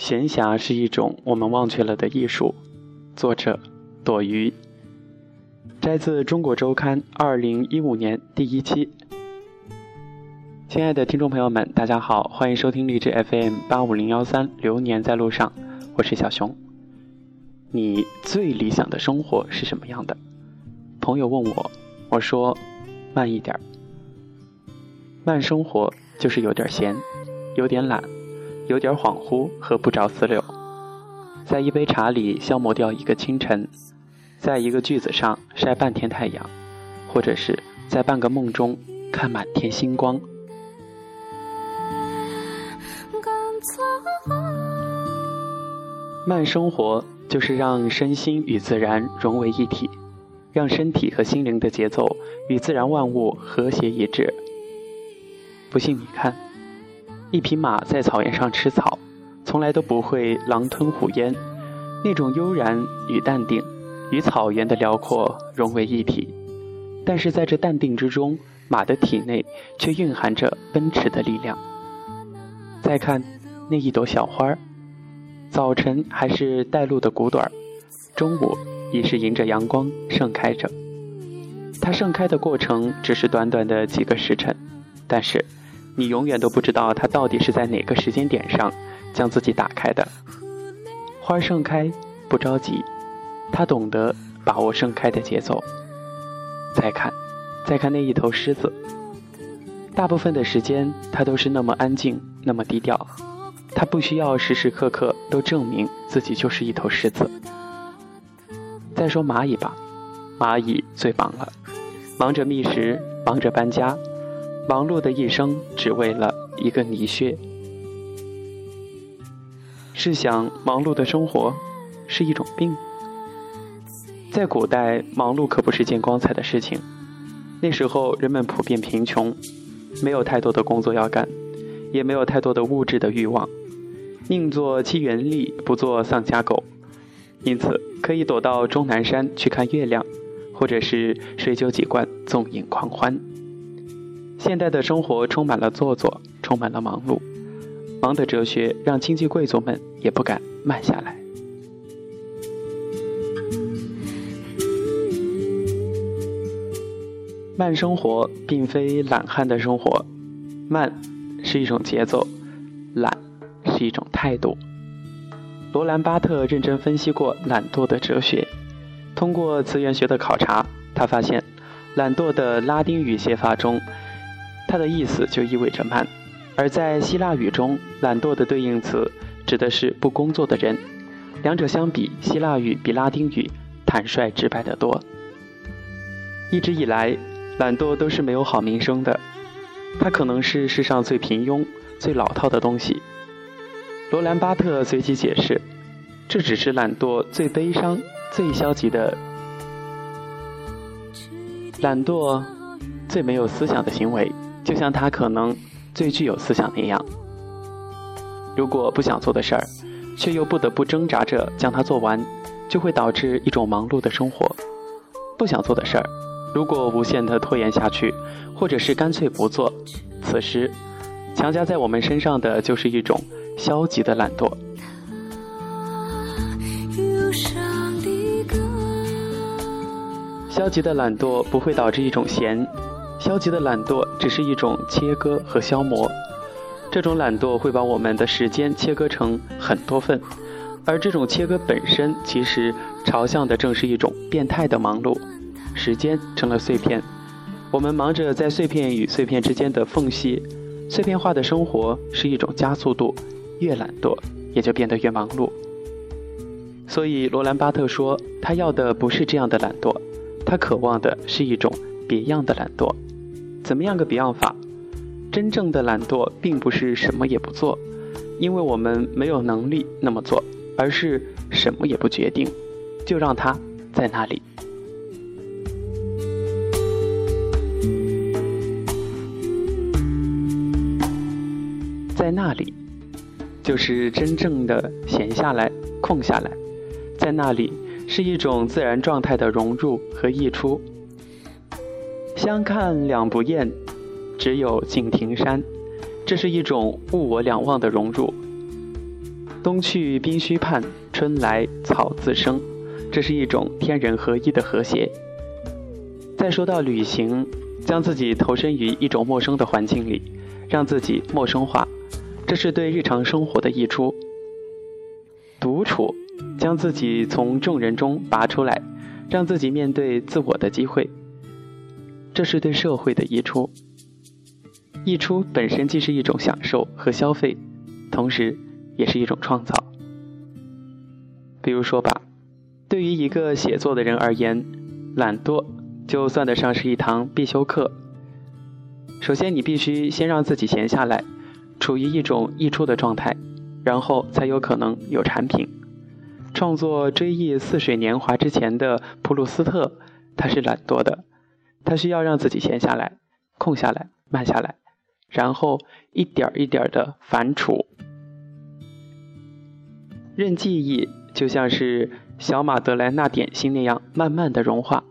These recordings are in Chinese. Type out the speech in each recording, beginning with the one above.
闲暇是一种我们忘却了的艺术。作者：朵鱼。摘自《中国周刊》二零一五年第一期。亲爱的听众朋友们，大家好，欢迎收听励志 FM 八五零幺三《流年在路上》，我是小熊。你最理想的生活是什么样的？朋友问我，我说：慢一点儿。慢生活就是有点闲，有点懒。有点恍惚和不着四六，在一杯茶里消磨掉一个清晨，在一个句子上晒半天太阳，或者是在半个梦中看满天星光。慢生活就是让身心与自然融为一体，让身体和心灵的节奏与自然万物和谐一致。不信你看。一匹马在草原上吃草，从来都不会狼吞虎咽，那种悠然与淡定，与草原的辽阔融为一体。但是在这淡定之中，马的体内却蕴含着奔驰的力量。再看那一朵小花，早晨还是带露的骨朵中午已是迎着阳光盛开着。它盛开的过程只是短短的几个时辰，但是。你永远都不知道它到底是在哪个时间点上将自己打开的。花盛开不着急，它懂得把握盛开的节奏。再看，再看那一头狮子，大部分的时间它都是那么安静，那么低调。它不需要时时刻刻都证明自己就是一头狮子。再说蚂蚁吧，蚂蚁最忙了，忙着觅食，忙着搬家。忙碌的一生，只为了一个泥穴。试想，忙碌的生活是一种病。在古代，忙碌可不是件光彩的事情。那时候，人们普遍贫穷，没有太多的工作要干，也没有太多的物质的欲望，宁做七元吏，不做丧家狗。因此，可以躲到终南山去看月亮，或者是水酒几罐，纵饮狂欢。现代的生活充满了做作，充满了忙碌，忙的哲学让经济贵族们也不敢慢下来。慢生活并非懒汉的生活，慢是一种节奏，懒是一种态度。罗兰巴特认真分析过懒惰的哲学，通过词源学的考察，他发现懒惰的拉丁语写法中。它的意思就意味着慢，而在希腊语中，懒惰的对应词指的是不工作的人。两者相比，希腊语比拉丁语坦率直白得多。一直以来，懒惰都是没有好名声的，它可能是世上最平庸、最老套的东西。罗兰巴特随即解释，这只是懒惰最悲伤、最消极的懒惰，最没有思想的行为。就像他可能最具有思想那样，如果不想做的事儿，却又不得不挣扎着将它做完，就会导致一种忙碌的生活。不想做的事儿，如果无限的拖延下去，或者是干脆不做，此时强加在我们身上的就是一种消极的懒惰。消极的懒惰不会导致一种闲。消极的懒惰只是一种切割和消磨，这种懒惰会把我们的时间切割成很多份，而这种切割本身其实朝向的正是一种变态的忙碌，时间成了碎片，我们忙着在碎片与碎片之间的缝隙，碎片化的生活是一种加速度，越懒惰也就变得越忙碌。所以罗兰巴特说，他要的不是这样的懒惰，他渴望的是一种别样的懒惰。怎么样个 Beyond 法？真正的懒惰并不是什么也不做，因为我们没有能力那么做，而是什么也不决定，就让它在那里，在那里，就是真正的闲下来、空下来，在那里是一种自然状态的融入和溢出。相看两不厌，只有敬亭山。这是一种物我两忘的融入。冬去冰须畔，春来草自生，这是一种天人合一的和谐。再说到旅行，将自己投身于一种陌生的环境里，让自己陌生化，这是对日常生活的溢出。独处，将自己从众人中拔出来，让自己面对自我的机会，这是对社会的溢出。溢出本身既是一种享受和消费，同时也是一种创造。比如说吧，对于一个写作的人而言，懒惰就算得上是一堂必修课。首先，你必须先让自己闲下来，处于一种溢出的状态，然后才有可能有产品。创作《追忆似水年华》之前的普鲁斯特，他是懒惰的，他需要让自己闲下来、空下来、慢下来。然后一点一点的反刍，任记忆就像是小马德莱纳点心那样慢慢的融化，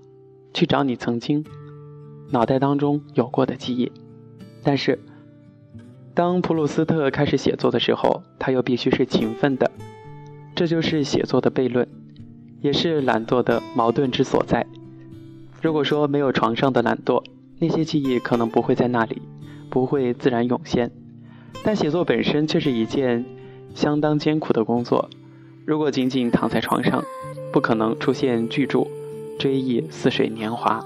去找你曾经脑袋当中有过的记忆。但是，当普鲁斯特开始写作的时候，他又必须是勤奋的，这就是写作的悖论，也是懒惰的矛盾之所在。如果说没有床上的懒惰，那些记忆可能不会在那里。不会自然涌现，但写作本身却是一件相当艰苦的工作。如果仅仅躺在床上，不可能出现巨著《追忆似水年华》；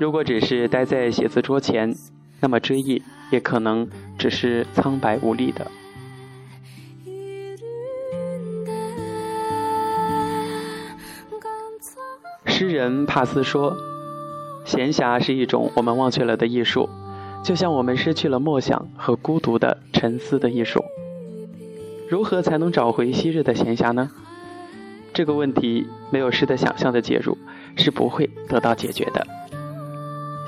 如果只是待在写字桌前，那么追忆也可能只是苍白无力的。诗人帕斯说：“闲暇是一种我们忘却了的艺术。”就像我们失去了默想和孤独的沉思的艺术，如何才能找回昔日的闲暇呢？这个问题没有诗的想象的介入是不会得到解决的。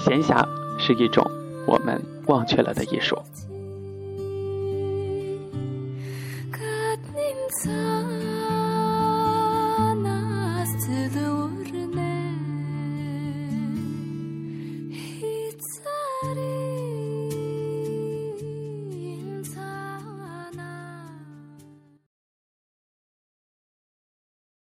闲暇是一种我们忘却了的艺术。